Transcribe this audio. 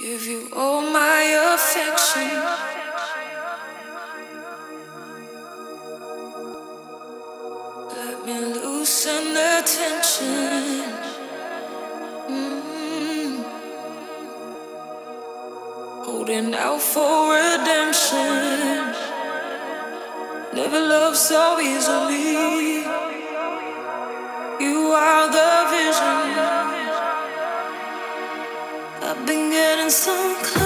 Give you all my affection. Let me loosen the tension. Mm. Holding out for redemption. Never loved so easily. You are the so close.